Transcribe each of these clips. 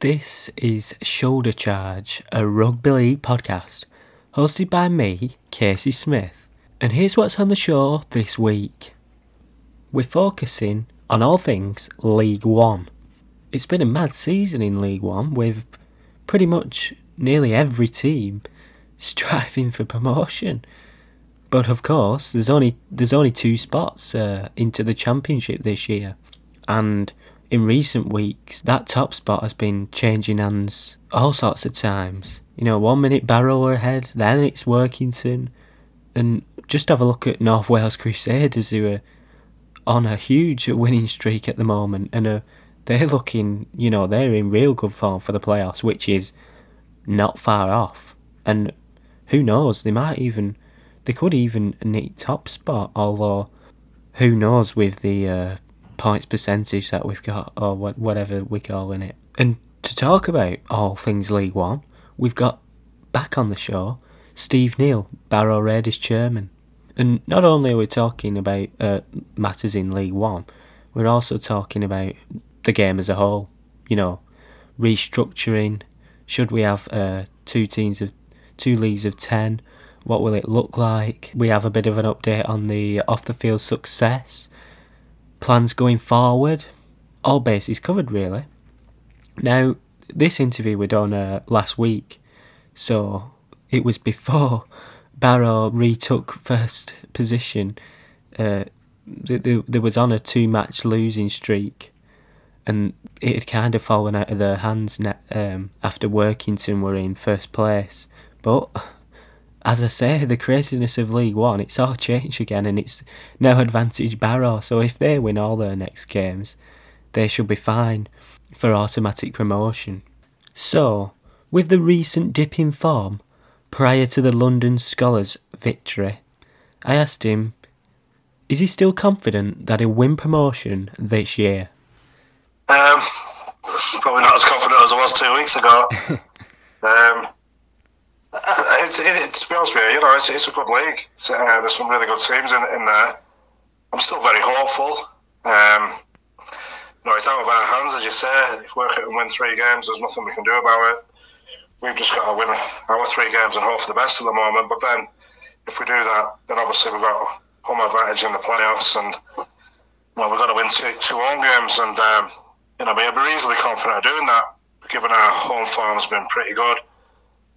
This is Shoulder Charge, a rugby league podcast, hosted by me, Casey Smith. And here's what's on the show this week. We're focusing on all things League One. It's been a mad season in League One with pretty much nearly every team striving for promotion. But of course, there's only there's only two spots uh, into the championship this year, and in recent weeks, that top spot has been changing hands all sorts of times. You know, one minute Barrow ahead, then it's Workington, and just have a look at North Wales Crusaders who are on a huge winning streak at the moment, and are they're looking, you know, they're in real good form for the playoffs, which is not far off. And who knows, they might even they could even nick top spot, although who knows with the uh, points percentage that we've got, or whatever we're calling it. And to talk about all things League One, we've got back on the show Steve Neal, Barrow Raiders chairman. And not only are we talking about uh, matters in League One, we're also talking about the game as a whole. You know, restructuring. Should we have uh, two teams of two leagues of ten? What will it look like? We have a bit of an update on the off the field success, plans going forward, all bases covered really. Now, this interview we done uh, last week, so it was before Barrow retook first position. Uh, there was on a two match losing streak, and it had kind of fallen out of their hands um, after Workington were in first place. But as I say, the craziness of League One, it's all changed again and it's now advantage Barrow. So if they win all their next games, they should be fine for automatic promotion. So, with the recent dip in form prior to the London Skolars victory, I asked him, is he still confident that he'll win promotion this year? Um, probably not as confident as I was two weeks ago. um, it's, it, to be honest with you, you know, it's, it's a good league. Uh, there's some really good teams in, in there. I'm still very hopeful. Um, you know, it's out of our hands, as you say. If we can win three games, there's nothing we can do about it. We've just got to win our three games and hope for the best at the moment. But then, if we do that, then obviously we've got home advantage in the playoffs, and well, we've got to win two, two home games, and um, you know, we're easily confident of doing that, given our home form has been pretty good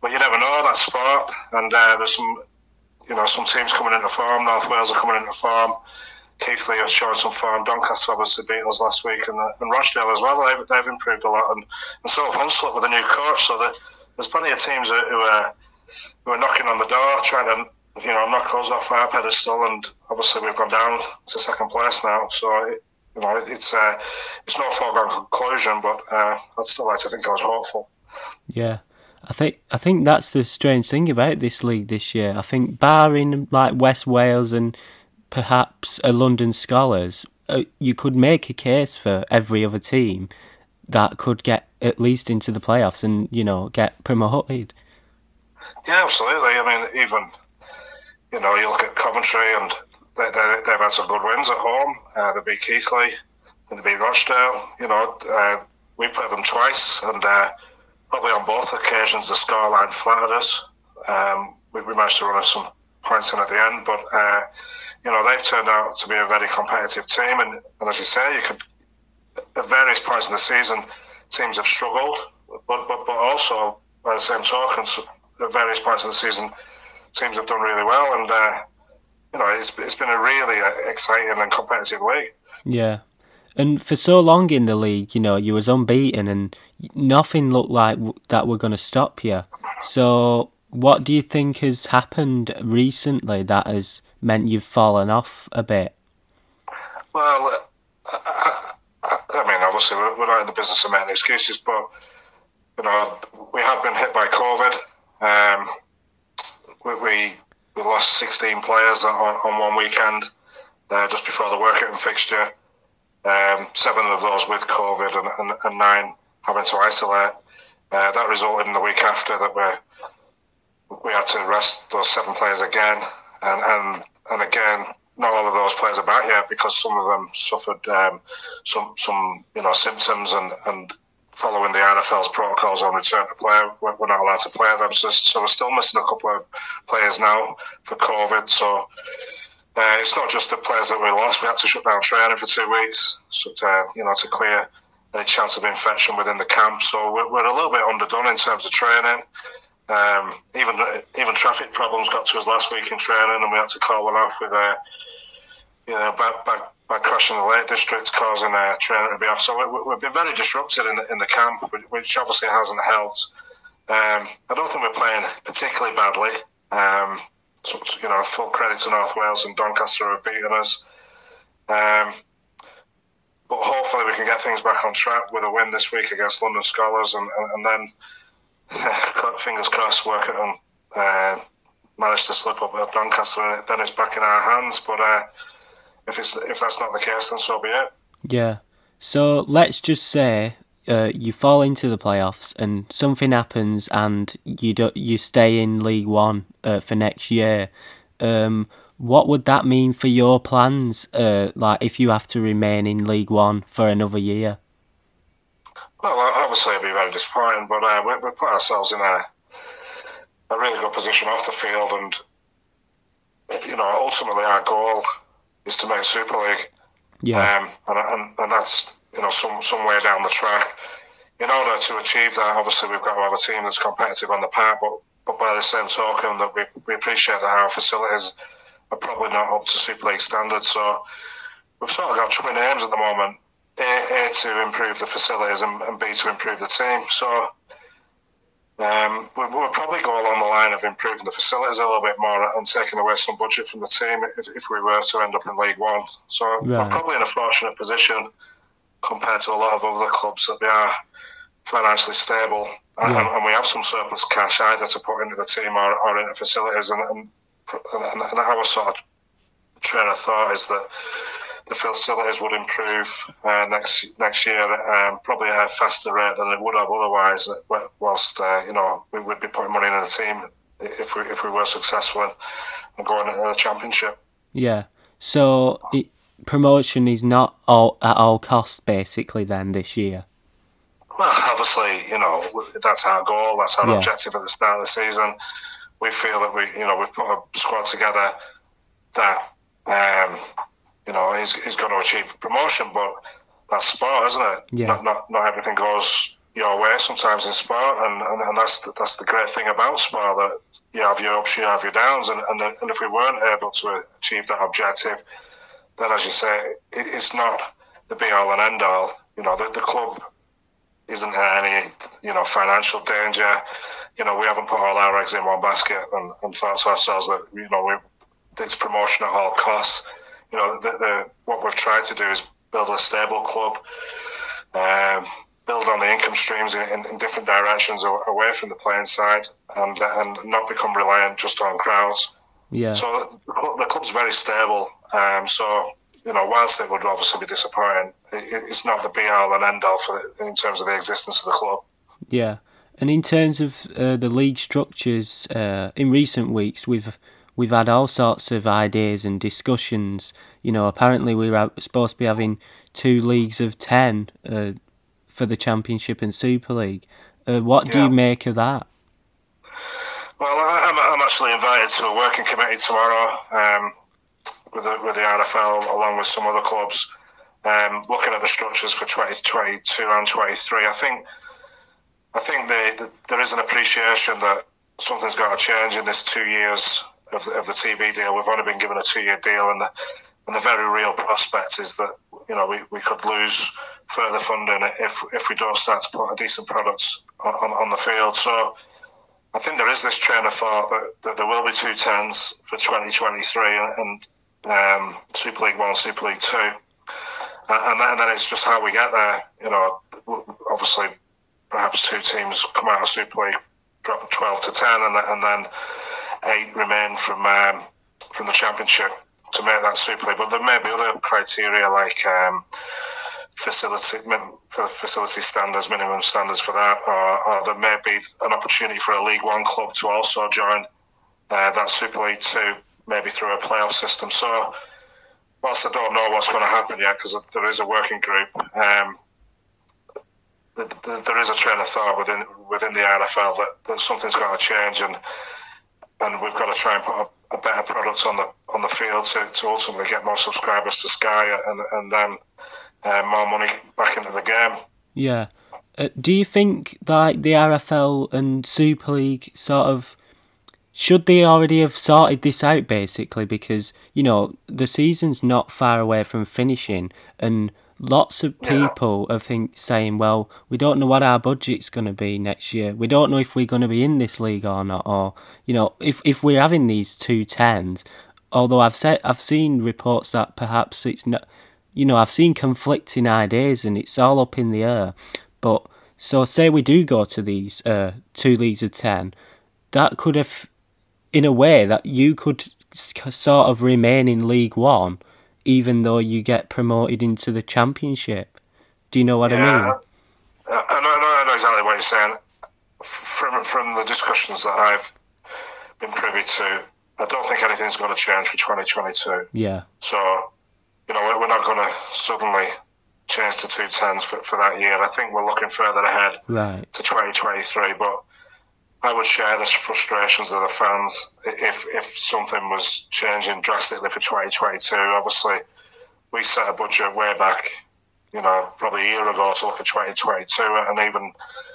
but you never know that sport. And uh, there's some, you know, some teams coming into form. North Wales are coming into form. Keighley are showing some form. Doncaster obviously beat us last week, and, uh, and Rochdale as well. They've, they've improved a lot, and, and so have Hunslet with a new coach. So the, there's plenty of teams who, who are who are knocking on the door, trying to you know knock us off our pedestal. And obviously we've gone down to second place now. So you know it's uh, it's no foregone conclusion, but uh, I'd still like to think I was hopeful. Yeah. I think I think that's the strange thing about this league this year. I think barring like West Wales and perhaps a London Skolars, uh, you could make a case for every other team that could get at least into the playoffs and you know get promoted. Yeah, absolutely. I mean, even you know, you look at Coventry and they, they, have had some good wins at home. Uh, they beat Keighley, and they beat Rochdale. You know, uh, we played them twice, and uh, probably on both occasions the scoreline flattered us. Um, we, we, managed to run some points in at the end, but uh, you know they've turned out to be a very competitive team, and, and, as you say, you could at various points in the season teams have struggled, but but but also by the same token, at various points in the season teams have done really well, and uh, you know it's it's been a really uh, exciting and competitive league. Yeah, and for so long in the league, you know, you was unbeaten, and nothing looked like that were going to stop you. So, what do you think has happened recently that has meant you've fallen off a bit? Well, I, I, I mean, obviously, we're, we're not in the business of making excuses, but you know, we have been hit by COVID. Um, we, we, we lost 16 players on, on one weekend uh, just before the working fixture um, seven of those with COVID and, and, and nine having to isolate. Uh, that resulted in the week after that we we had to rest those seven players again, and and and again, not all of those players are back yet because some of them suffered um, some some you know symptoms and and following the RFL's protocols on return to play, we're, not allowed to play them. So, so we're still missing a couple of players now for COVID. So uh, it's not just the players that we lost. We had to shut down training for two weeks, so to, you know, to clear any chance of infection within the camp. So we're, we're a little bit underdone in terms of training. Um, even even traffic problems got to us last week in training, and we had to call one off with a, you know, by crashing the Lake District, causing uh, training to be off. So we, have been very disrupted in the in the camp, which obviously hasn't helped. Um, I don't think we're playing particularly badly. Um, so, you know, full credit to North Wales and Doncaster have beaten us. Um, but hopefully we can get things back on track with a win this week against London Skolars, and, and, and then fingers crossed, Workington. Uh, manage to slip up at Doncaster, then it's back in our hands. But uh, if it's if that's not the case, then so be it. Yeah. So let's just say uh, you fall into the playoffs and something happens and you do, you stay in League One uh, for next year. Um, what would that mean for your plans? Uh, like if you have to remain in League One for another year. Well, obviously it'd be very disappointing, but uh, we, we put ourselves in a a really good position off the field, and you know ultimately our goal is to make Super League. Yeah. Um, and, and, and that's you know some somewhere down the track. In order to achieve that, obviously we've got to have a team that's competitive on the park, but but by the same token, that we, we appreciate that our facilities are probably not up to Super League standards. So we've sort of got twin aims at the moment: a, a to improve the facilities and, and B to improve the team. So um, we, will probably go along the line of improving the facilities a little bit more and taking away some budget from the team if, if we were to end up in League One. So right. we're probably in a fortunate position compared to a lot of other clubs that they are financially stable yeah. and, and, we have some surplus cash either to put into the team or, or into facilities. And, and, and, and our sort of train of thought is that the facilities would improve uh, next next year, um, probably at a faster rate than it would have otherwise. Uh, whilst uh, you know we would be putting money in the team if we if we were successful and going into the championship. Yeah. So it, promotion is not all at all costs, basically. Then this year. Well, obviously, you know that's our goal. That's our yeah. objective at the start of the season. We feel that we, you know, we've put a squad together that um, you know, he's, he's going to achieve promotion, but that's sport, isn't it? Yeah. Not, not, not everything goes your way sometimes in sport, and, and, and that's the, that's the great thing about sport that you have your ups, you have your downs, and, and, and if we weren't able to achieve that objective, then as you say, it, it's not the be all and end all. You know, the, the club isn't in any you know financial danger. You know, we haven't put all our eggs in one basket and, and thought to ourselves that you know we it's promotion at all costs you know, the, the, what we've tried to do is build a stable club, um, build on the income streams in, in, different directions away from the playing side, and and not become reliant just on crowds. Yeah. So the club's very stable. Um, so you know, whilst it would obviously be disappointing, it's not the be all and end all for the, in terms of the existence of the club. Yeah. And in terms of uh, the league structures, uh, in recent weeks, we've we've had all sorts of ideas and discussions. You know, apparently we are supposed to be having two leagues of ten uh, for the Championship and Super League. Uh, what do yeah. you make of that? Well, I'm, I'm actually invited to a working committee tomorrow um, with, the, with the RFL along with some other clubs, um, looking at the structures for 2022 and 23. I think I think they, the, there is an appreciation that something's got to change in this two years of the, of the TV deal. We've only been given a two-year deal, and the and the very real prospect is that you know we, we could lose further funding if if we don't start to put a decent product on, on, on the field. So I think there is this train of thought that, that there will be two tens for 2023 and um, Super League One, Super League Two, and, then it's just how we get there. You know, obviously, perhaps two teams come out of Super League, drop 12 to 10, and, and then eight remain from um, from the championship to make that Super League. But there may be other criteria like um, facility facility standards, minimum standards for that, or, or, there may be an opportunity for a League One club to also join uh, that Super League Two, maybe through a playoff system. So, whilst I don't know what's going to happen yet, because there is a working group. Um, there is a train of thought within within the RFL that, that something's got to change, and and we've got to try and put a, a better product on the on the field to, to ultimately get more subscribers to Sky and and then uh, more money back into the game. Yeah. Uh, do you think like the RFL and Super League sort of should they already have sorted this out basically because you know the season's not far away from finishing and lots of people yeah. are think saying well we don't know what our budget's going to be next year. We don't know if we're going to be in this league or not or you know if if we're having these two tens. Although i've said i've seen reports that perhaps it's not you know i've seen conflicting ideas and it's all up in the air. But so say we do go to these uh, two leagues of ten, that could have, in a way, that you could sort of remain in League One, even though you get promoted into the Championship. Do you know what yeah, I mean? I know, I know exactly what you're saying. From from the discussions that I've been privy to, I don't think anything's going to change for 2022. Yeah. So, you know, we're not going to suddenly change to two tens for, for that year. I think we're looking further ahead right. to 2023, but I would share the frustrations of the fans if if something was changing drastically for 2022. Obviously, we set a budget way back, you know, probably a year ago to look at 2022, and even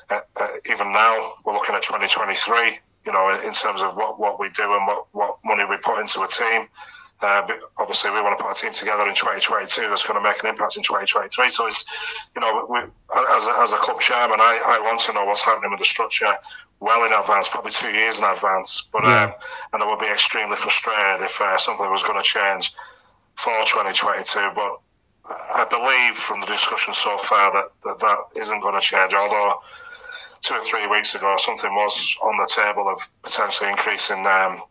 uh, uh, even now we're looking at 2023. You know, in, in terms of what, what we do and what, what money we put into a team. Uh, obviously, we want to put a team together in 2022 that's going to make an impact in 2023. So it's, you know, we, as, a, as a club chairman, I, I want to know what's happening with the structure well in advance, probably two years in advance. But yeah. um, and I would be extremely frustrated if uh, something was going to change for 2022. But I believe from the discussion so far that that, that isn't going to change. Although two or three weeks ago, something was on the table of potentially increasing. Um,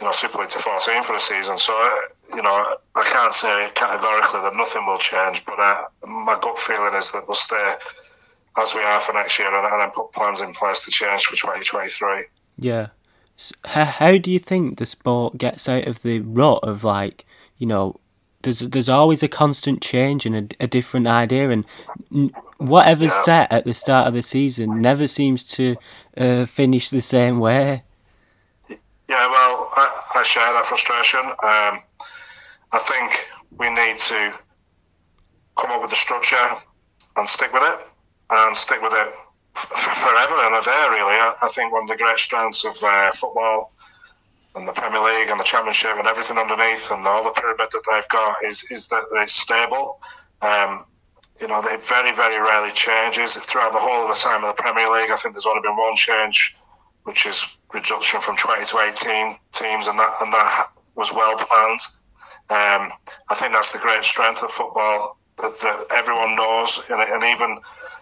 you know, Super League to 14 for the season. So, you know, I can't say categorically that nothing will change, but uh, my gut feeling is that we'll stay as we are for next year and, and then put plans in place to change for 2023. Yeah. So how do you think the sport gets out of the rut of like, you know, there's there's always a constant change and a, a different idea, and whatever's yeah. set at the start of the season never seems to uh, finish the same way. Yeah, well, I, I share that frustration. Um, I think we need to come up with a structure and stick with it, and stick with it f- forever and a day. Really, I, I, think one of the great strengths of uh, football and the Premier League and the Championship and everything underneath and all the pyramid that they've got is is that it's stable. Um, you know, it very very rarely changes throughout the whole of the time of the Premier League. I think there's only been one change which is reduction from 20 to 18 teams, and that and that was well planned. Um, I think that's the great strength of football that, that everyone knows, and, and, even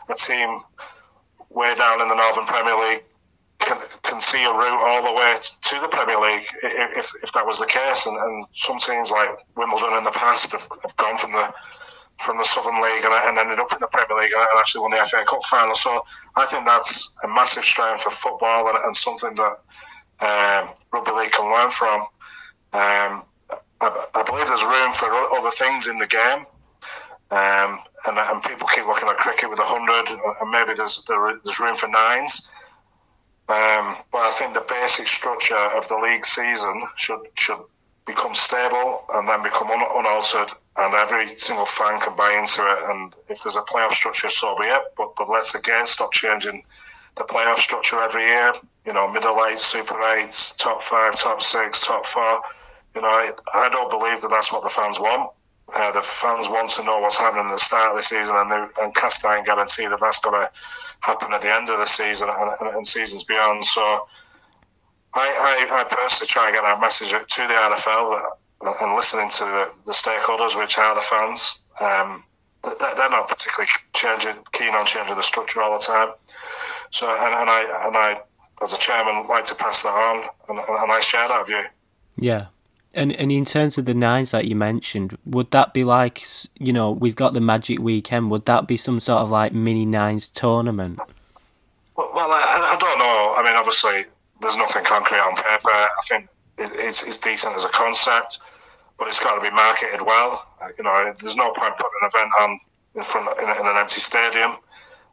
a team way down in the Northern Premier League can, can see a route all the way to the Premier League if, if that was the case. And, and some teams like Wimbledon in the past have, have gone from the from the Southern League and, and, ended up in the Premier League and, actually won the FA Cup final. So I think that's a massive strength for football and, and something that um, rugby league can learn from. Um, I, I, believe there's room for other things in the game. Um, and, and, people keep looking at cricket with a hundred, and maybe there's there, there's room for nines. Um, but I think the basic structure of the league season should should become stable and then become un- unaltered and every single fan can buy into it. And if there's a playoff structure, so be it. But but let's again stop changing the playoff structure every year. You know, middle eight, super eights, top five, top six, top four. You know, I, I don't believe that that's what the fans want. Uh, the fans want to know what's happening at the start of the season, and, and cast iron guarantee that that's going to happen at the end of the season and, and, and seasons beyond. So, I, I, I personally try and get that message to the RFL that and listening to the, the stakeholders, which are the fans, um, they're not particularly changing, keen on changing the structure all the time. So, and, and I, and I, as a chairman, like to pass that on, and, and I share that view. Yeah. And, and in terms of the nines that you mentioned, would that be like, you know, we've got the Magic Weekend, would that be some sort of like mini nines tournament? Well, well I, I don't know. I mean, obviously, there's nothing concrete on paper. I think it's, it's decent as a concept, but it's got to be marketed well. You know, there's no point putting an event on in front in, in an empty stadium.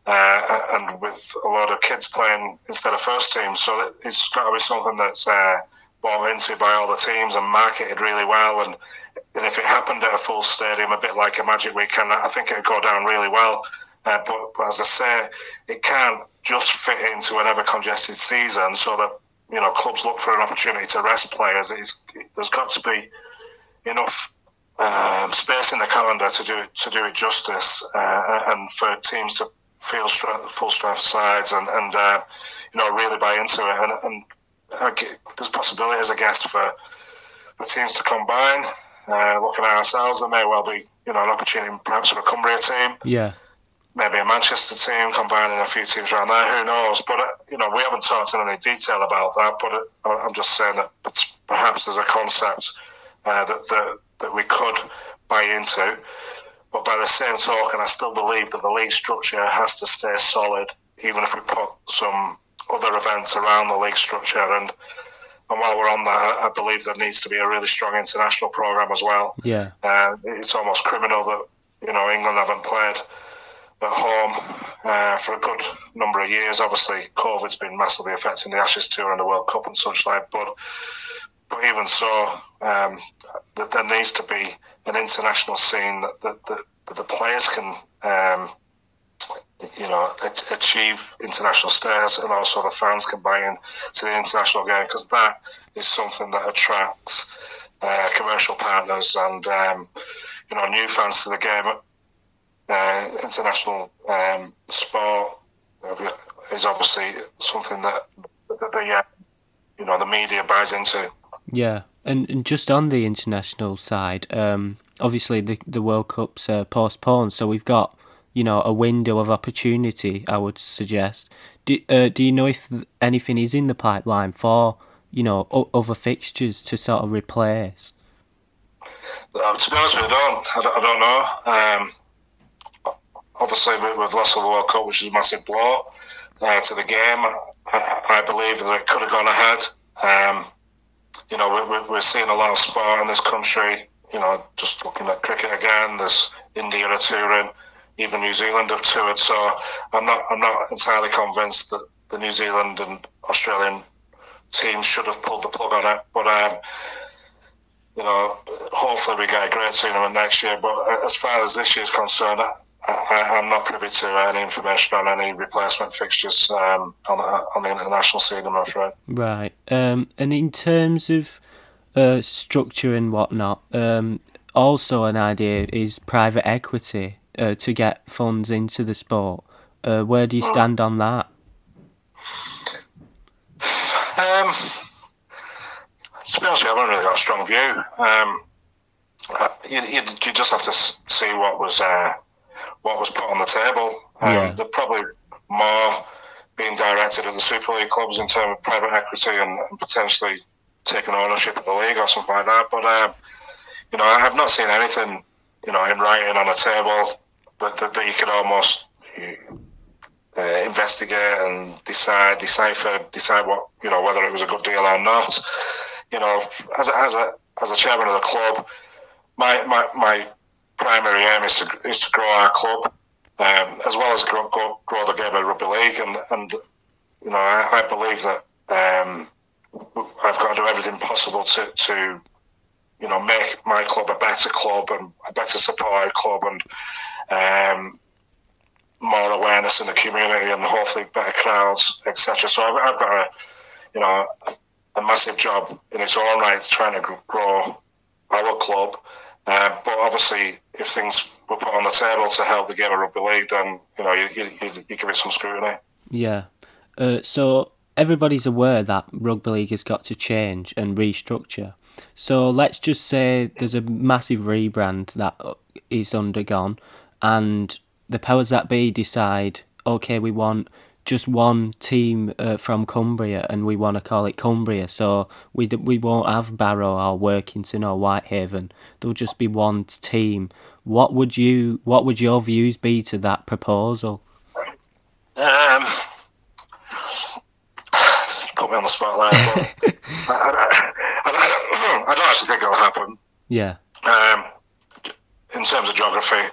uh, and with a lot of kids playing instead of first team. So it's got to be something that's uh, bought into by all the teams and marketed really well. And, and if it happened at a full stadium, a bit like a Magic Weekend, I think it'd go down really well. Uh, but, but, as I say, it can't just fit into an ever congested season so that you know clubs look for an opportunity to rest players. It's, there's got to be enough um, space in the calendar to do to do it justice, uh, and for teams to feel strength, full strength sides and and uh, you know really buy into it. And, and there's possibilities, I guess, for for teams to combine. Uh, looking at ourselves, there may well be you know an opportunity perhaps for a Cumbria team. Yeah. Maybe a Manchester team combining a few teams around there. Who knows? But uh, you know, we haven't talked in any detail about that. But uh, I'm just saying that perhaps there's a concept uh, that, that that we could buy into. But by the same token, I still believe that the league structure has to stay solid, even if we put some other events around the league structure. And and while we're on that, I believe there needs to be a really strong international program as well. Yeah, uh, it's almost criminal that you know England haven't played at home uh, for a good number of years. Obviously, COVID's been massively affecting the Ashes tour and the World Cup and such like, but but even so, um, that there needs to be an international scene that, that, that, that the players can, um, you know, achieve international status, and also the fans can buy in to the international game because that is something that attracts uh, commercial partners and um, you know new fans to the game. Uh, international um, sport is obviously something that, that the uh, you know the media buys into. Yeah, and, and just on the international side, um, obviously the the World Cup's uh, postponed, so we've got you know a window of opportunity. I would suggest. Do uh, do you know if anything is in the pipeline for you know o- other fixtures to sort of replace? Um, to be honest with I don't. I don't, I don't know. Um, obviously, we, we've lost the World Cup, which is a massive blow uh, to the game. I, I, believe that it could have gone ahead. Um, you know, we're, we're seeing a lot of sport in this country. You know, just looking at cricket again, there's India are touring, even New Zealand have toured. So I'm not, I'm not entirely convinced that the New Zealand and Australian teams should have pulled the plug on it. But um, you know, hopefully we get a great tournament next year. But as far as this year's concerned, I, am not privy to any information on any replacement fixtures um, on, the, on the international scene, I'm afraid. Right. Um, and in terms of uh, structure and whatnot, um, also an idea is private equity uh, to get funds into the sport. Uh, where do you stand on that? Um, to be honest, I haven't really got a strong view. Um, uh, you, you, you, just have to see what was uh, what was put on the table. Um, yeah. They're probably more being directed at the Super League clubs in terms of private equity and, and potentially taking ownership of the league or something like that. But um, you know, I have not seen anything, you know, in writing on a table that, that, that you could almost uh, investigate and decide, decipher, decide what you know whether it was a good deal or not. You know, as a, as a as a chairman of the club, my my, my primary aim is to is to grow our club, um, as well as grow, grow, grow, the of rugby league. And, and you know, I, I believe that um, I've got to do everything possible to, to you know make my club a better club and a better supported club and um, more awareness in the community and hopefully better crowds, etc. So I've, I've, got a you know a massive job in its own right trying to grow our club. Uh, but obviously, if things were put on the table to help the game of rugby league, then you know you, you, you give it some scrutiny. Yeah. Uh, so everybody's aware that rugby league has got to change and restructure. So let's just say there's a massive rebrand that is undergone, and the powers that be decide, okay, we want just one team uh, from Cumbria, and we want to call it Cumbria. So we d- we won't have Barrow or Workington or Whitehaven. There'll just be one team. What would you What would your views be to that proposal? Um, put me on the spotlight. But I, I, I, I, don't actually think it'll happen. Yeah. Um, in terms of geography,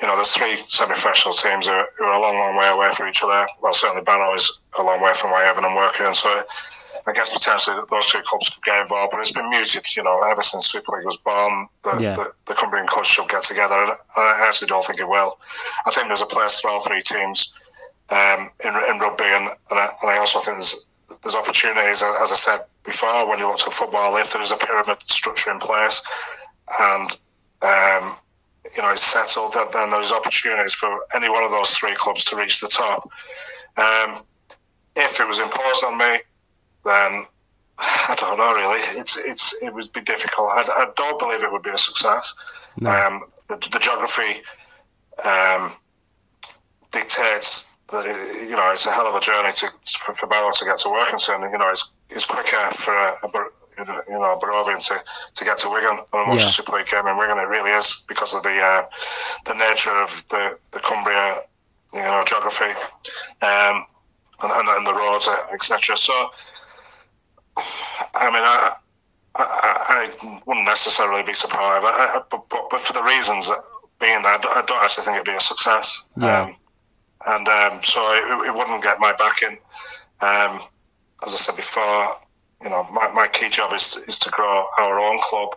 you know, there's three semi-professional teams who are, who are a long, long way away from each other. Well, certainly Barrow is a long way from Whitehaven and Working, so I guess potentially those two clubs could get involved. But it's been muted, you know, ever since Super League was born. The, Yeah. the, the Cumbrian clubs should get together, and I actually don't think it will. I think there's a place for all three teams um, in, in rugby, and, and, I, and I also think there's there's opportunities, as I said before, when you look at football, if there is a pyramid structure in place, and um, you know it's settled, then, then there's opportunities for any one of those three clubs to reach the top. Um, if it was imposed on me, then I don't know really. It's it's it would be difficult. I, I don't believe it would be a success. No. Um, the, the geography um, dictates that it, you know it's a hell of a journey to for, for Barrow to get to Workington. You know, it's it's quicker for a, a You know you know, a to, get to Wigan and watch Yeah. a Super League game in Wigan. It really is because of the uh, the nature of the the Cumbria you know geography um, and, and, and the roads etc. So I mean I. I, I wouldn't necessarily be surprised, I, I, but, but, but for the reasons that being that, I don't actually think it'd be a success. Yeah. Um, and um, so it, it wouldn't get my backing. Um, as I said before, you know, my, my key job is to, is to grow our own club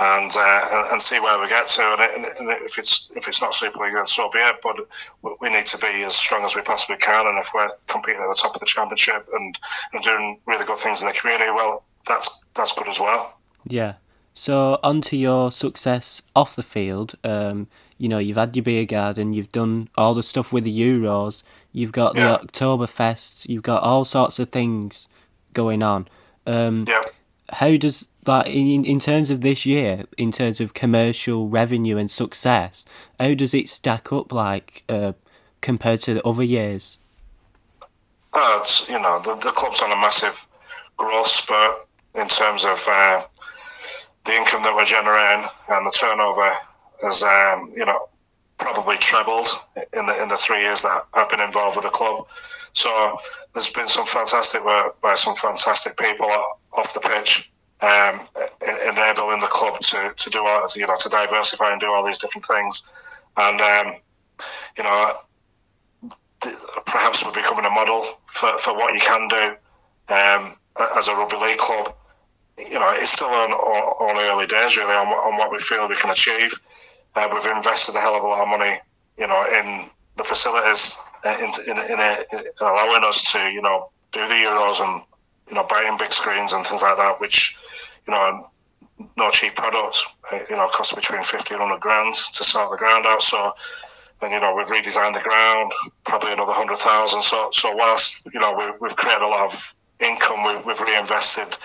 and uh, and, see where we get to. And, it, and, if it's if it's not Super League, then so be it. But we- we need to be as strong as we possibly can. And if we're competing at the top of the championship and, and doing really good things in the community, well, that's that's good as well. Yeah. So on to your success off the field. Um, you know, you've had your beer garden, you've done all the stuff with the Euros, you've got Yeah. the Oktoberfest, you've got all sorts of things going on. Um, Yeah. how does that in in terms of this year, in terms of commercial revenue and success, how does it stack up like uh, compared to the other years? Uh, it's, you know, the, the club's on a massive growth spurt in terms of uh, the income that we're generating and the turnover has, um, you know, probably trebled in the in the three years that I've been involved with the club. So there's been some fantastic work by some fantastic people off the pitch, um, enabling the club to, to do all, you know to diversify and do all these different things, and um, you know perhaps we're becoming a model for, for what you can do um, as a rugby league club. You know, it's still on, on, early days really on, what- on what we feel we can achieve. Uh, we've invested a hell of a lot of money, you know, in the facilities, in, in, in, a, in allowing us to, you know, do the Euros and, you know, buying big screens and things like that, which, you know, no cheap product. Uh, you know, cost between 50 and 100 grand to sort the ground out. So, and you know we've redesigned the ground, probably another hundred thousand. So so whilst you know we, we've created a lot of income, we've, we've reinvested,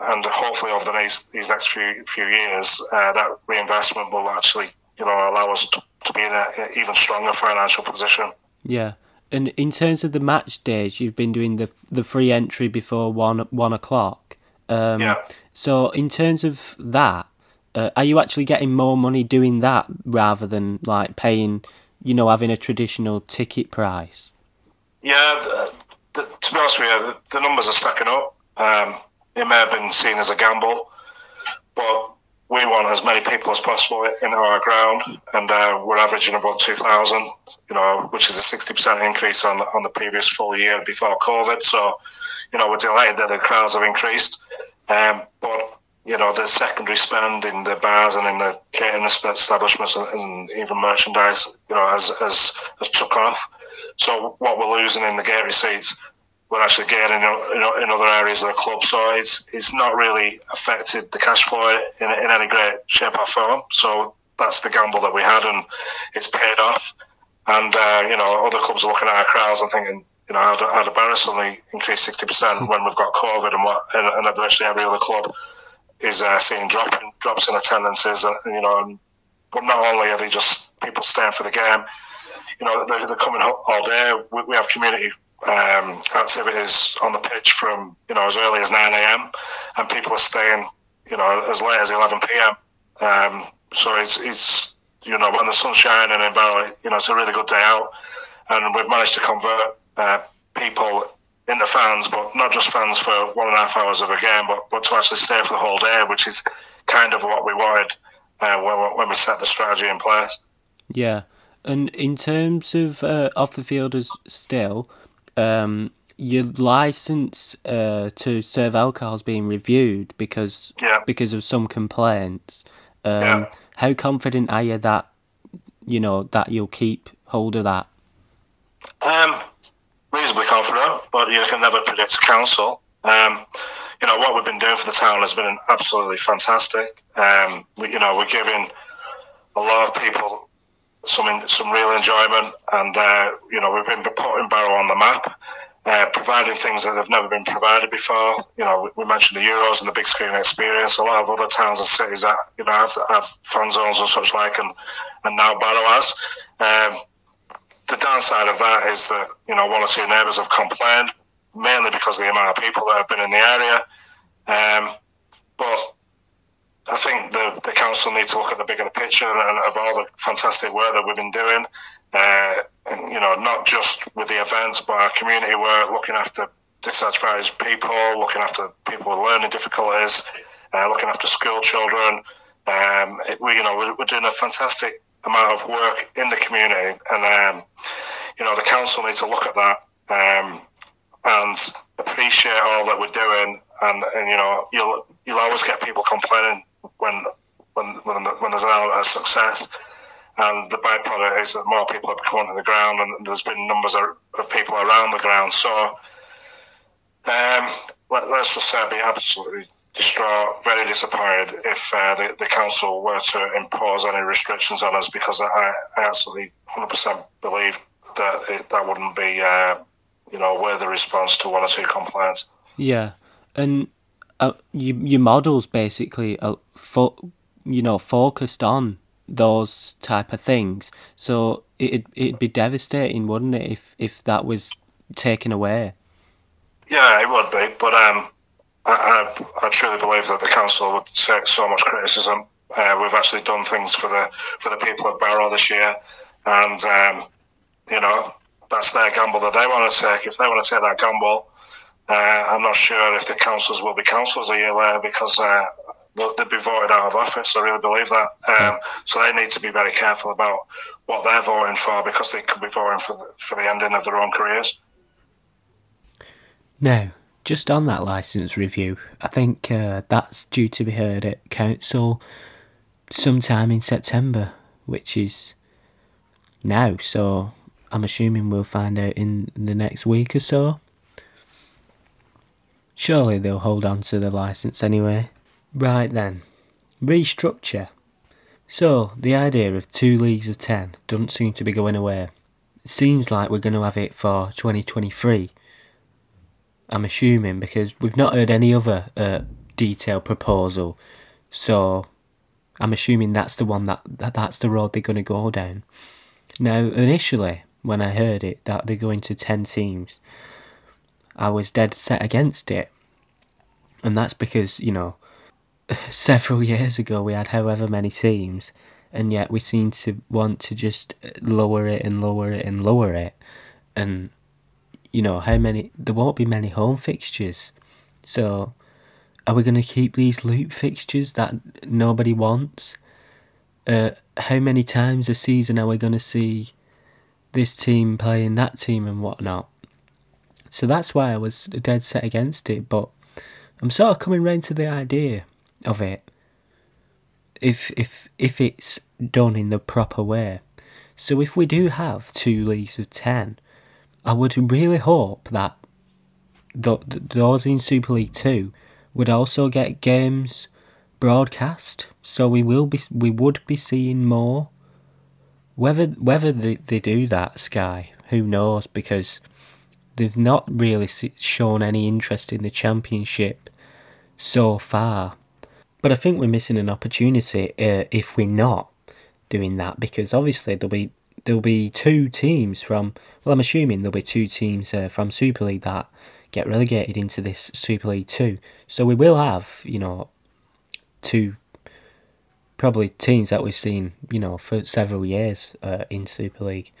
and hopefully over the next these next few few years, uh, that reinvestment will actually you know allow us to, to be in an even stronger financial position. Yeah. And in terms of the match days, you've been doing the the free entry before one one o'clock. Um, Yeah. So in terms of that, uh, are you actually getting more money doing that rather than like paying, you know, having a traditional ticket price? Yeah, the, the, to be honest with you, the, the numbers are stacking up. Um, it may have been seen as a gamble, but we want as many people as possible in our ground, and uh, we're averaging above 2,000, you know, which is a 60% increase on, on the previous full year before COVID. So, you know, we're delighted that the crowds have increased. Um, but, you know, the secondary spend in the bars and in the catering establishments and, and even merchandise, you know, has, has, has took off. So what we're losing in the gate receipts, actually getting in, in, in other areas of the club. So it's it's not really affected the cash flow in, in any great shape or form. So that's the gamble that we had, and it's paid off. And uh, you know, other clubs are looking at our crowds and thinking, you know, how do, how do Barrow suddenly increase sixty percent when we've got COVID and what, and, and virtually every other club is uh, seeing drop in, drops in attendances, and you know, and, but not only are they just people staying for the game, you know, they're, they're coming all day. We, we have community um, activities on the pitch from you know as early as nine a.m. and people are staying you know as late as eleven p.m. Um, so it's it's you know when the sun's shining in you know it's a really good day out, and we've managed to convert uh, people into fans, but not just fans for one and a half hours of a game, but but to actually stay for the whole day, which is kind of what we wanted uh, when, when we set the strategy in place. Yeah. And in terms of uh, off the fielders, still, um, your license uh, to serve alcohol is being reviewed because Yeah. because of some complaints. Um, Yeah. How confident are you that you know that you'll keep hold of that? Um, reasonably confident, but you can never predict council. Um, you know what we've been doing for the town has been absolutely fantastic. Um, we, you know we're giving a lot of people some some real enjoyment, and uh, you know we've been putting Barrow on the map, uh, providing things that have never been provided before. You know we, mentioned the Euros and the big screen experience. A lot of other towns and cities that you know have, have fan zones and such like, and and now Barrow has. Um, the downside of that is that you know one or two neighbours have complained, mainly because of the amount of people that have been in the area. Um, but I think the the council need to look at the bigger picture and of all the fantastic work that we've been doing. Uh, and, you know, not just with the events, but our community work, looking after disadvantaged people, looking after people with learning difficulties, uh, looking after school children. Um, it, we, you know, we're, we're doing a fantastic amount of work in the community, and um, you know, the council needs to look at that um, and appreciate all that we're doing. And, and you know, you'll you'll always get people complaining when when when, there's of success. And the byproduct is that more people have come onto the ground, and there's been numbers of, of people around the ground. So um, let, us just say I'd be absolutely distraught, very disappointed if uh, the, the council were to impose any restrictions on us because I, I absolutely 100% believe that it, that wouldn't be, uh, you know, a worthy response to one or two complaints. Yeah, and uh, you, your models basically are fo- you know focused on those type of things. So it'd it'd be devastating, wouldn't it, if if that was taken away? Yeah, it would be, but um, I, I, I truly believe that the council would take so much criticism. Uh, we've actually done things for the for the people of Barrow this year, and um, you know that's their gamble that they want to take. If they want to take that gamble, uh, I'm not sure if the councils will be councils a year later because uh, they'll be voted out of office. I really believe that. Um, so they need to be very careful about what they're voting for because they could be voting for the, for the ending of their own careers. Now, just on that license review, I think uh, that's due to be heard at council sometime in September, which is now. So I'm assuming we'll find out in the next week or so. Surely they'll hold on to the license anyway. Right then, restructure. So the idea of two leagues of ten doesn't seem to be going away. It seems like we're going to have it for 2023. I'm assuming because we've not heard any other uh, detailed proposal, so I'm assuming that's the one that, that that's the road they're going to go down. Now, initially, when I heard it that they're going to ten teams, I was dead set against it, and that's because you know, several years ago we had however many teams, and yet we seem to want to just lower it and lower it and lower it, and you know how many there won't be many home fixtures. So are we going to keep these loop fixtures that nobody wants? Uh, how many times a season are we going to see this team playing that team and whatnot? So that's why i was dead set against it but i'm sort of coming round to the idea of it if if if it's done in the proper way so if we do have two leagues of 10 I would really hope that th- th- those in Super League Two would also get games broadcast, so we will be we would be seeing more. Whether whether they, they do that, Sky, who knows? Because they've not really shown any interest in the championship so far. But I think we're missing an opportunity uh, if we're not doing that, because obviously there'll be there'll be two teams from. Well, I'm assuming there'll be two teams uh, from Super League that get relegated into this Super League Two. So we will have, you know, two probably teams that we've seen, you know, for several years uh, in Super League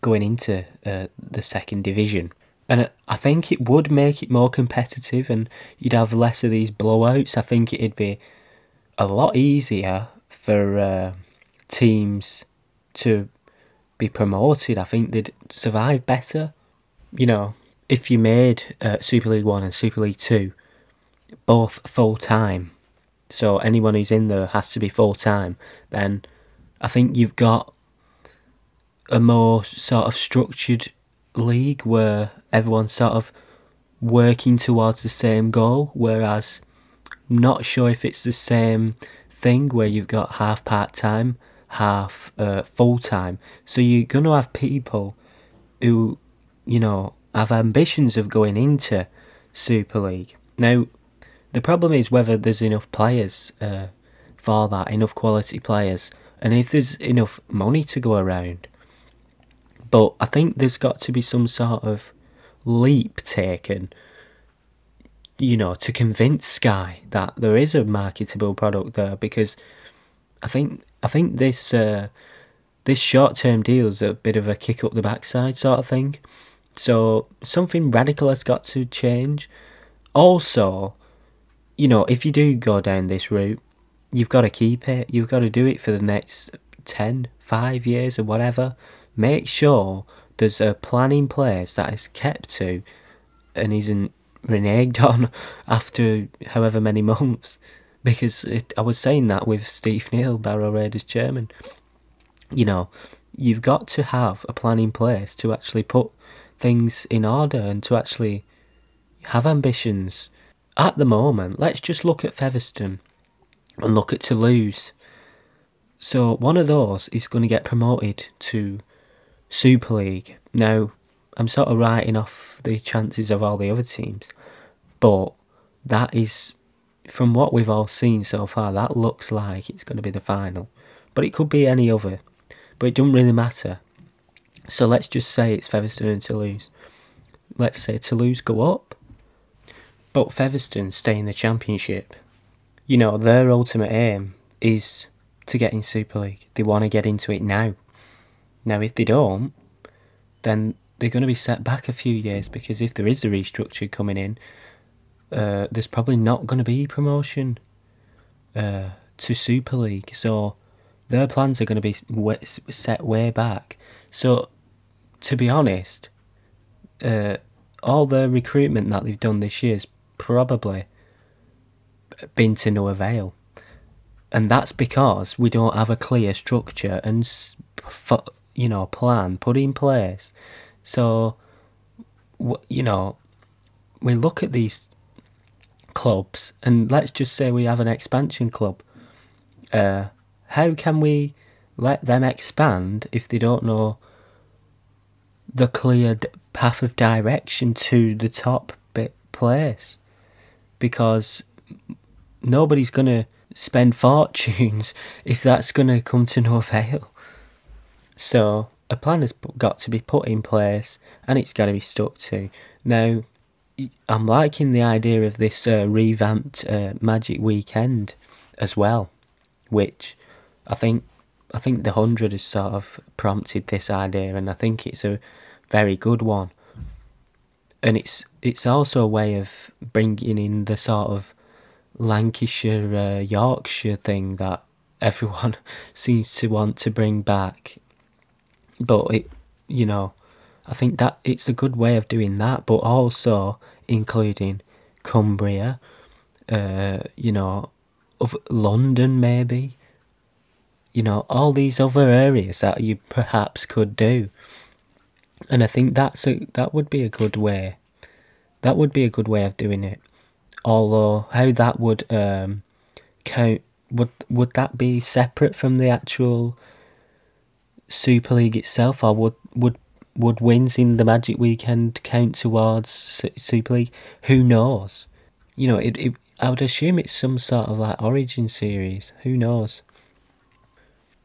going into uh, the second division. And I think it would make it more competitive and you'd have less of these blowouts. I think it'd be a lot easier for uh, teams to be promoted. I think they'd survive better. You know, if you made uh, Super League One and Super League Two both full time, so anyone who's in there has to be full time, then I think you've got a more sort of structured league where everyone's sort of working towards the same goal, whereas I'm not sure if it's the same thing where you've got half part time, half uh, full time. So you're going to have people who, you know, have ambitions of going into Super League. Now, the problem is whether there's enough players uh, for that, enough quality players, and if there's enough money to go around. But I think there's got to be some sort of leap taken, you know, to convince Sky that there is a marketable product there because I think I think this uh, this short term deal is a bit of a kick up the backside sort of thing. So something radical has got to change. Also, you know, if you do go down this route, you've got to keep it. You've got to do it for the next 10, 5 years or whatever. Make sure there's a plan in place that is kept to and isn't reneged on after however many months. Because it, I was saying that with Steve Neal, Barrow Raiders chairman. You know, you've got to have a plan in place to actually put things in order and to actually have ambitions. At the moment, let's just look at Featherstone and look at Toulouse. So one of those is going to get promoted to Super League. Now, I'm sort of writing off the chances of all the other teams, but that is, from what we've all seen so far, that looks like it's going to be the final. But it could be any other. But it doesn't really matter. So let's just say it's Featherstone and Toulouse. Let's say Toulouse go up, but Featherstone stay in the Championship. You know, their ultimate aim is to get in Super League. They want to get into it now. Now, if they don't, then they're going to be set back a few years because if there is a restructure coming in, uh, there's probably not going to be promotion uh, to Super League. So their plans are going to be set way back. So, to be honest, uh, all the recruitment that they've done this year has probably been to no avail. And that's because we don't have a clear structure and you know plan put in place. So, you know, we look at these clubs, and let's just say we have an expansion club. Uh, how can we let them expand if they don't know the clear path of direction to the top bit place? Because nobody's going to spend fortunes if that's going to come to no avail. So a plan has got to be put in place and it's got to be stuck to. Now, I'm liking the idea of this uh, revamped uh, Magic Weekend as well, which I think I think the hundred has sort of prompted this idea, and I think it's a very good one. And it's it's also a way of bringing in the sort of Lancashire uh, Yorkshire thing that everyone seems to want to bring back but it, you know, I think that it's a good way of doing that, but also including Cumbria, uh, you know, of London maybe, you know, all these other areas that you perhaps could do, and I think that's a that would be a good way, that would be a good way of doing it. Although how that would um, count would would that be separate from the actual Super League itself, or would would would wins in the Magic Weekend count towards Super League? Who knows? You know, it, it I would assume it's some sort of like origin series. Who knows?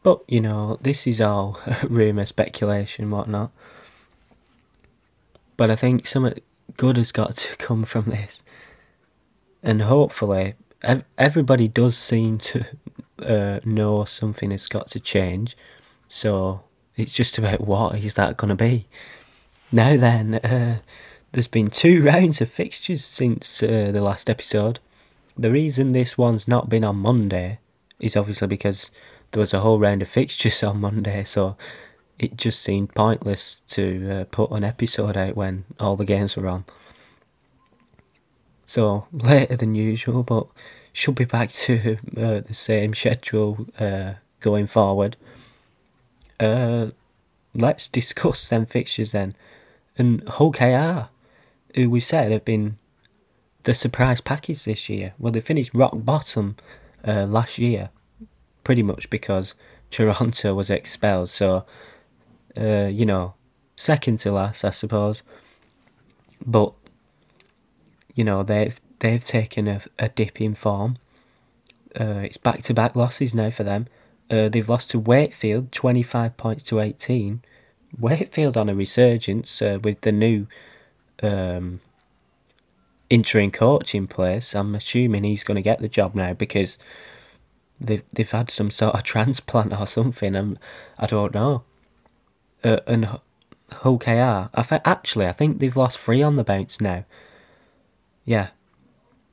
But you know, this is all rumor, speculation, whatnot. But I think something good has got to come from this, and hopefully, ev- everybody does seem to uh, know something has got to change. So it's just about what is that going to be. Now then, uh, there's been two rounds of fixtures since uh, the last episode. The reason this one's not been on Monday is obviously because there was a whole round of fixtures on Monday, so it just seemed pointless to uh, put an episode out when all the games were on. So later than usual, but should be back to uh, the same schedule uh, going forward. Uh, let's discuss them fixtures then. And Hull KR, who we said have been the surprise package this year. Well, they finished rock bottom uh, last year, pretty much because Toronto was expelled. So, uh, you know, second to last, I suppose. But you know they've they've taken a, a dip in form. Uh, it's back to back losses now for them. Uh, they've lost to Wakefield, twenty five points to eighteen. Wakefield on a resurgence uh, with the new um, interim coach in place. I'm assuming he's going to get the job now because they've they've had some sort of transplant or something. And I don't know. Uh, and Hull KR, I th- actually I think they've lost three on the bounce now. Yeah,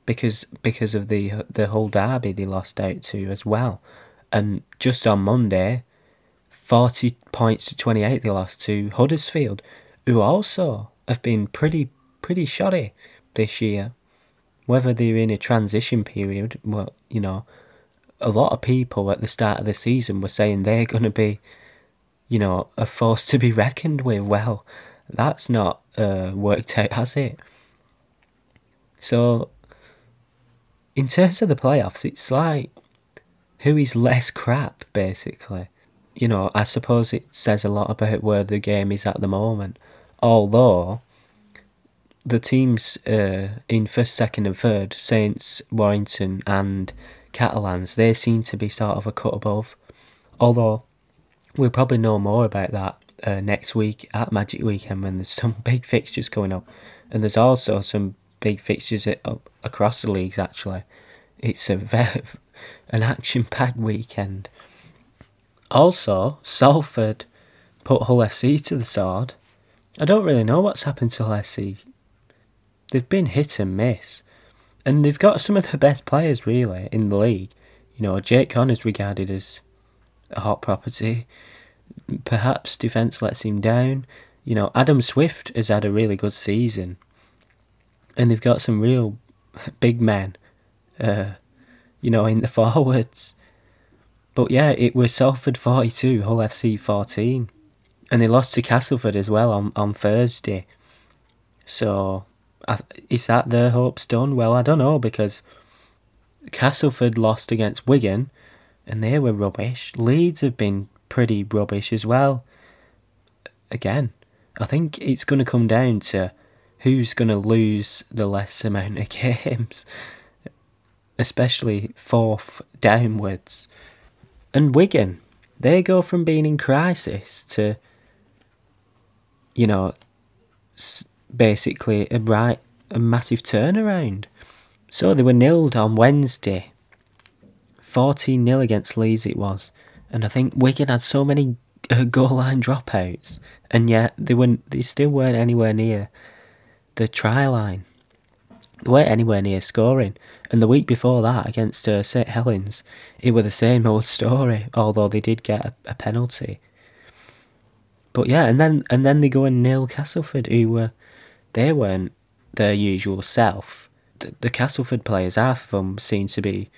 because because of the the Hull derby they lost out to as well, and just on Monday, forty points to twenty eight they lost to Huddersfield, who also have been pretty pretty shoddy this year. Whether they're in a transition period, well, you know, a lot of people at the start of the season were saying they're going to be, you know, a force to be reckoned with. Well, that's not uh, worked out, has it? So, in terms of the playoffs, it's like who is less crap, basically. You know, I suppose it says a lot about where the game is at the moment. Although, the teams uh, in first, second, and third, Saints, Warrington, and Catalans, they seem to be sort of a cut above. Although, we'll probably know more about that uh, next week at Magic Weekend when there's some big fixtures coming up. And there's also some big fixtures at, across the leagues. Actually, it's a very an action-packed weekend. Also, Salford put Hull FC to the sword. I don't really know what's happened to Hull FC. They've been hit and miss, and they've got some of the best players really in the league. You know, Jake Connor's is regarded as a hot property. Perhaps defence lets him down. You know, Adam Swift has had a really good season and they've got some real big men, uh, you know, in the forwards. But yeah, it was Salford 42, Hull FC 14. And they lost to Castleford as well on, on Thursday. So, is that their hopes done? Well, I don't know because Castleford lost against Wigan and they were rubbish. Leeds have been pretty rubbish as well. Again, I think it's going to come down to who's going to lose the less amount of games, especially fourth downwards. And Wigan, they go from being in crisis to, you know, basically a right a massive turnaround. So they were nilled on Wednesday. 14 0 against Leeds it was. And I think Wigan had so many uh, goal line dropouts, and yet they weren't. They still weren't anywhere near the try line. Weren't anywhere near scoring. And the week before that, against uh, St Helens, it was the same old story. Although they did get a, a, penalty. But yeah, and then and then they go and nil Castleford, who were they weren't their usual self. The, the Castleford players, half of them seemed to be.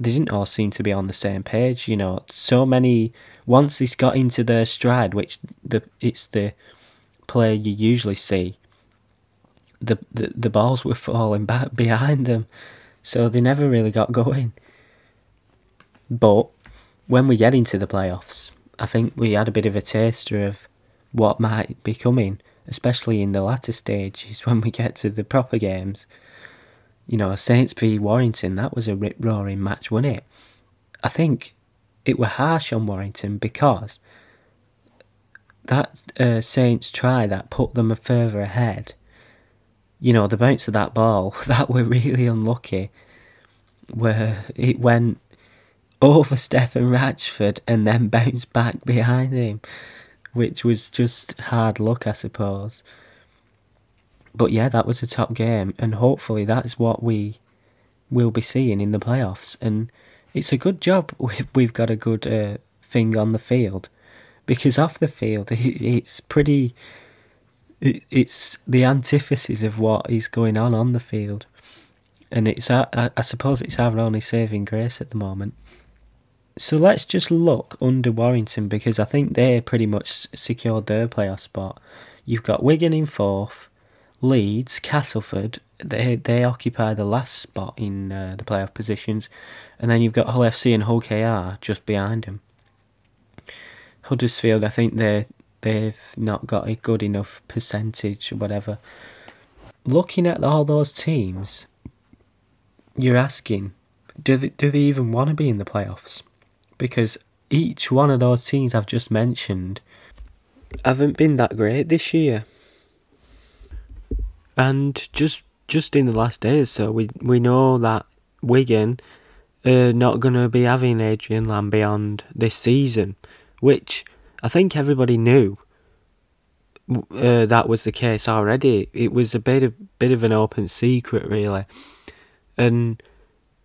They didn't all seem to be on the same page. You know, so many. Once they got into their stride, which the it's the player you usually see the, the, the balls were falling back behind them, so they never really got going. But when we get into the playoffs, I think we had a bit of a taster of what might be coming, especially in the latter stages when we get to the proper games. You know, Saints v Warrington, that was a rip roaring match, wasn't it? I think it were harsh on Warrington because that uh, Saints try that put them further ahead you know, the bounce of that ball, that were really unlucky, where it went over Stefan Ratchford and then bounced back behind him, which was just hard luck, I suppose. But yeah, that was a top game, and hopefully that's what we will be seeing in the playoffs. And it's a good job we've got a good uh, thing on the field because off the field it's pretty. It's the antithesis of what is going on on the field, and it's I, I suppose it's our only saving grace at the moment. So let's just look under Warrington because I think they pretty much secured their playoff spot. You've got Wigan in fourth, Leeds, Castleford. They they occupy the last spot in uh, the playoff positions, and then you've got Hull FC and Hull KR just behind them. Huddersfield, I think they they've not got a good enough percentage or whatever. Looking at all those teams, you're asking, do they, do they even want to be in the playoffs? Because each one of those teams I've just mentioned haven't been that great this year. And just just in the last days, so we we know that Wigan are not going to be having Adrian Lam beyond this season, which I think everybody knew. Uh, that was the case already. It was a bit of bit of an open secret, really, and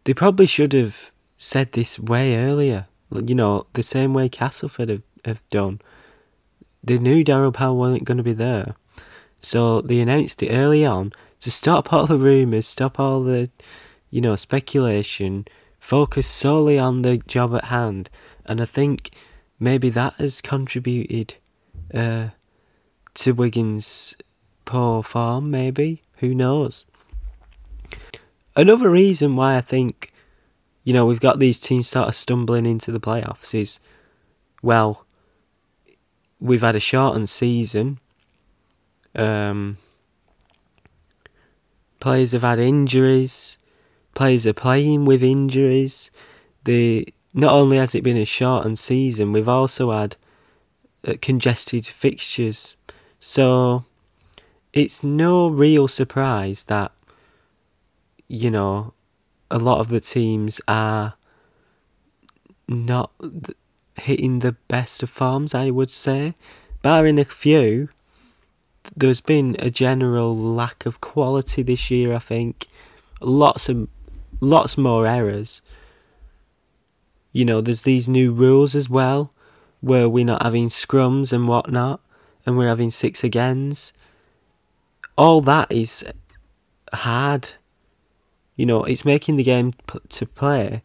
they probably should have said this way earlier. You know, the same way Castleford have, have done. They knew Daryl Powell wasn't going to be there. So they announced it early on to stop all the rumours, stop all the, you know, speculation, focus solely on the job at hand. And I think maybe that has contributed uh, to Wigan's poor form, maybe. Who knows? Another reason why I think, you know, we've got these teams sort of stumbling into the playoffs is, well, we've had a shortened season. Um, players have had injuries. Players are playing with injuries. The not only has it been a shortened season, we've also had uh, congested fixtures. So it's no real surprise that you know a lot of the teams are not hitting the best of forms. I would say, barring a few there's been a general lack of quality this year. I think lots of lots more errors. You know, there's these new rules as well, where we're not having scrums and whatnot, and we're having six agains. All that is hard. You know, it's making the game p- to play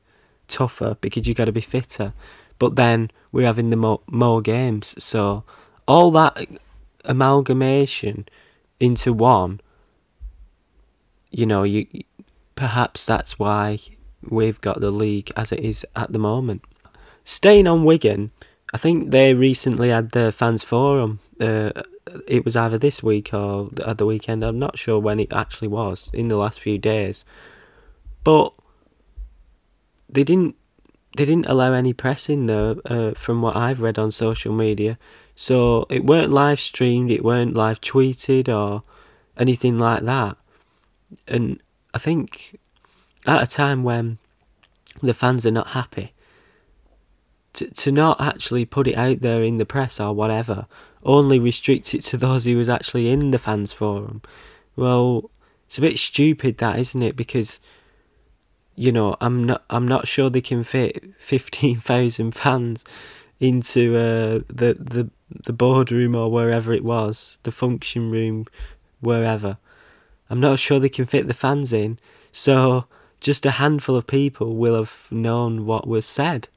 tougher because you got to be fitter. But then we're having the more, more games, so all that amalgamation into one, you know, you perhaps that's why we've got the league as it is at the moment. Staying on Wigan, I think they recently had their fans forum. Uh, it was either this week or at the weekend. I'm not sure when it actually was in the last few days, but they didn't they didn't allow any press in there. Uh, from what I've read on social media, so it weren't live streamed, it weren't live tweeted or anything like that. And I think at a time when the fans are not happy, to, to not actually put it out there in the press or whatever, only restrict it to those who was actually in the fans forum. Well, it's a bit stupid that, isn't it? Because you know, I'm not I'm not sure they can fit fifteen thousand fans into uh, the the the boardroom or wherever it was, the function room, wherever. I'm not sure they can fit the fans in, so just a handful of people will have known what was said.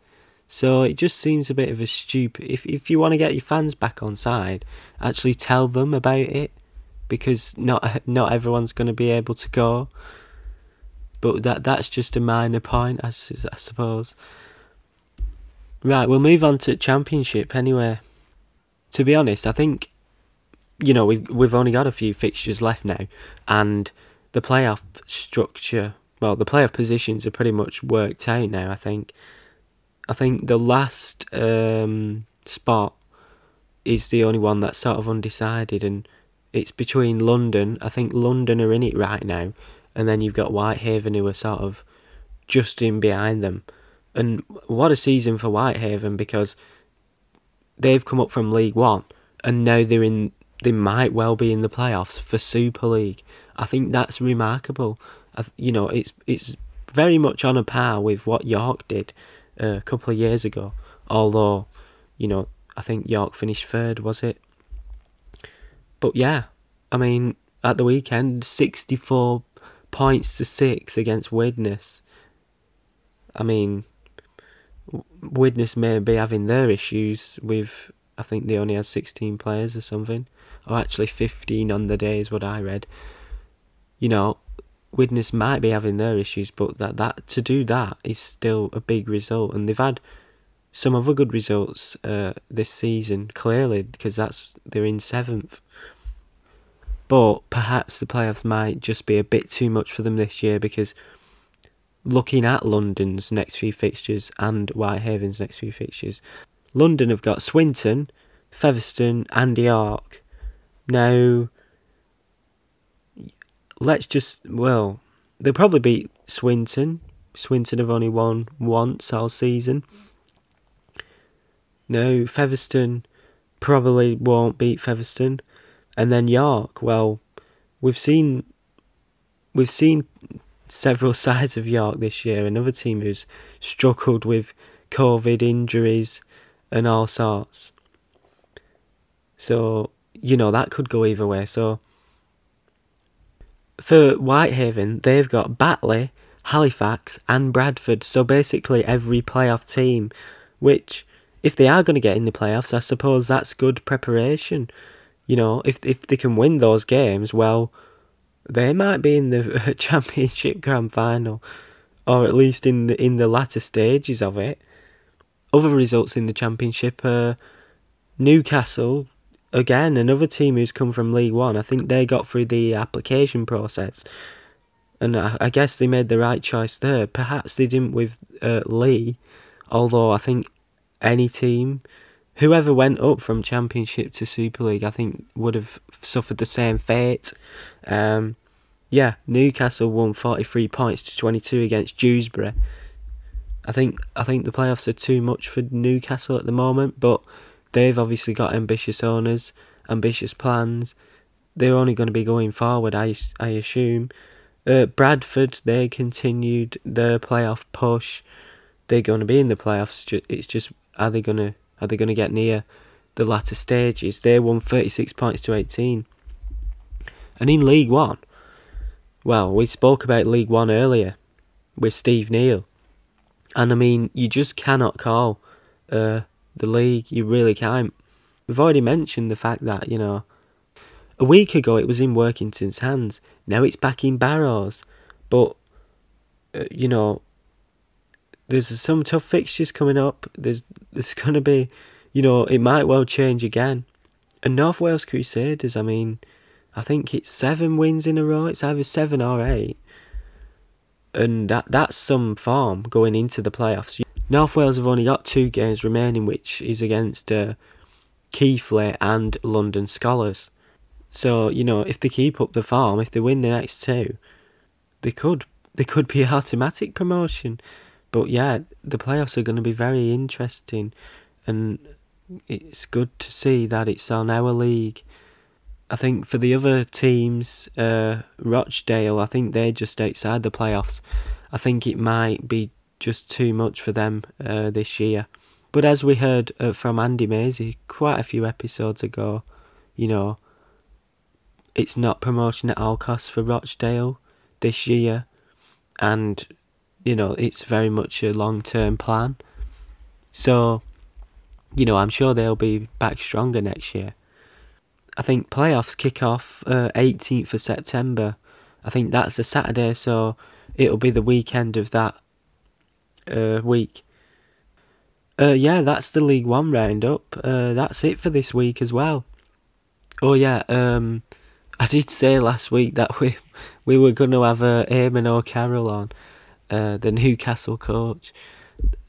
So it just seems a bit of a stupid. If if you want to get your fans back on side, actually tell them about it, because not not everyone's going to be able to go. But that that's just a minor point, I, I suppose. Right, we'll move on to championship anyway. To be honest, I think you know we've we've only got a few fixtures left now, and the playoff structure, well, the playoff positions are pretty much worked out now. I think. I think the last um, spot is the only one that's sort of undecided, and it's between London. I think London are in it right now, and then you've got Whitehaven who are sort of just in behind them. And what a season for Whitehaven because they've come up from League One and now they're in. They might well be in the playoffs for Super League. I think that's remarkable. You know, it's it's very much on a par with what York did uh, a couple of years ago. Although, you know, I think York finished third, was it? But yeah, I mean, at the weekend, 64 points to 6 against Widnes. I mean, Widnes may be having their issues with, I think they only had 16 players or something. Or actually 15 on the day is what I read. You know, Widnes might be having their issues, but that, that to do that is still a big result. And they've had some other good results uh, this season, clearly, because that's they're in seventh. But perhaps the playoffs might just be a bit too much for them this year because looking at London's next few fixtures and Whitehaven's next few fixtures, London have got Swinton, Featherstone, and York. Now, let's just, well, they'll probably beat Swinton. Swinton have only won once all season. No, Featherstone probably won't beat Featherstone. And then York, well, we've seen we've seen several sides of York this year. Another team who's struggled with COVID injuries and all sorts. So, you know, that could go either way. So, for Whitehaven, they've got Batley, Halifax, and Bradford. So basically, every playoff team, which, if they are going to get in the playoffs, I suppose that's good preparation. You know, if if they can win those games, well, they might be in the championship grand final, or at least in the in the latter stages of it. Other results in the championship are Newcastle, again another team who's come from League One. I think they got through the application process, and I, I guess they made the right choice there. Perhaps they didn't with uh, Leigh, although I think any team whoever went up from Championship to Super League, I think, would have suffered the same fate. Um, yeah, Newcastle won 43 points to 22 against Dewsbury. I think I think the playoffs are too much for Newcastle at the moment, but they've obviously got ambitious owners, ambitious plans. They're only going to be going forward, I, I assume. Uh, Bradford, they continued their playoff push. They're going to be in the playoffs. It's just, are they going to are they going to get near the latter stages? They won 36 points to 18. And in League One, well, we spoke about League One earlier with Steve Neal. And I mean, you just cannot call uh, the league. You really can't. We've already mentioned the fact that, you know, a week ago it was in Workington's hands. Now it's back in Barrow's. But, uh, you know, there's some tough fixtures coming up. There's there's going to be, you know, it might well change again. And North Wales Crusaders, I mean, I think it's seven wins in a row. It's either seven or eight, and that that's some form going into the playoffs. North Wales have only got two games remaining, which is against uh, Keighley and London Skolars. So you know, if they keep up the form, if they win the next two, they could they could be automatic promotion. But yeah, the playoffs are going to be very interesting, and it's good to see that it's on our league. I think for the other teams, uh, Rochdale, I think they're just outside the playoffs. I think it might be just too much for them uh, this year. But as we heard uh, from Andy Mazey quite a few episodes ago, you know, it's not promotion at all costs for Rochdale this year, and you know, it's very much a long term plan. So, you know, I'm sure they'll be back stronger next year. I think playoffs kick off uh, 18th of September. I think that's a Saturday, so it'll be the weekend of that uh, week. Uh, yeah, that's the League One roundup. Uh, that's it for this week as well. Oh yeah, um, I did say last week that we we were going to have uh, Eamon O'Carroll on, uh, the Newcastle coach.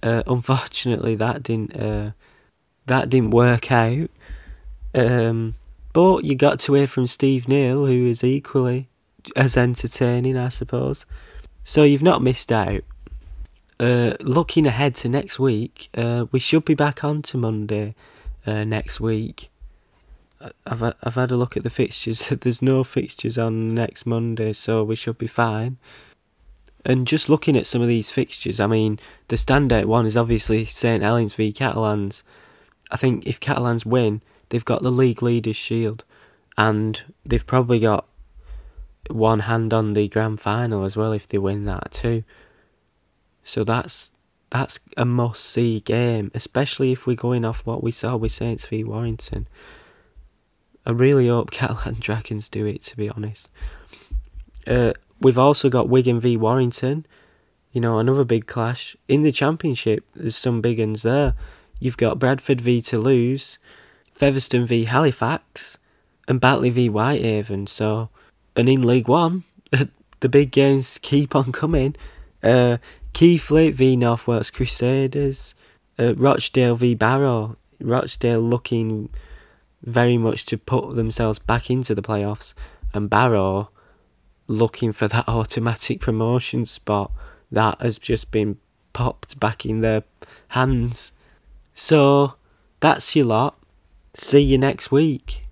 Uh, unfortunately, that didn't uh, that didn't work out. Um, but you got to hear from Steve Neal, who is equally as entertaining, I suppose. So you've not missed out. Uh, looking ahead to next week, uh, we should be back on to Monday uh, next week. I've I've had a look at the fixtures. There's no fixtures on next Monday, so we should be fine. And just looking at some of these fixtures, I mean, the standout one is obviously St Helens v Catalans. I think if Catalans win, they've got the league leaders shield, and they've probably got one hand on the grand final as well if they win that too. So that's that's a must see game, especially if we're going off what we saw with Saints v Warrington. I really hope Catalan Dragons do it to be honest. Uh, we've also got Wigan v Warrington, you know, another big clash. In the championship, there's some big ones there. You've got Bradford v Toulouse, Featherstone v Halifax, and Batley v Whitehaven. So, and in League One, the big games keep on coming. Uh, Keighley v North Wales Crusaders, uh, Rochdale v Barrow. Rochdale looking very much to put themselves back into the playoffs, and Barrow looking for that automatic promotion spot that has just been popped back in their hands. So that's your lot. See you next week.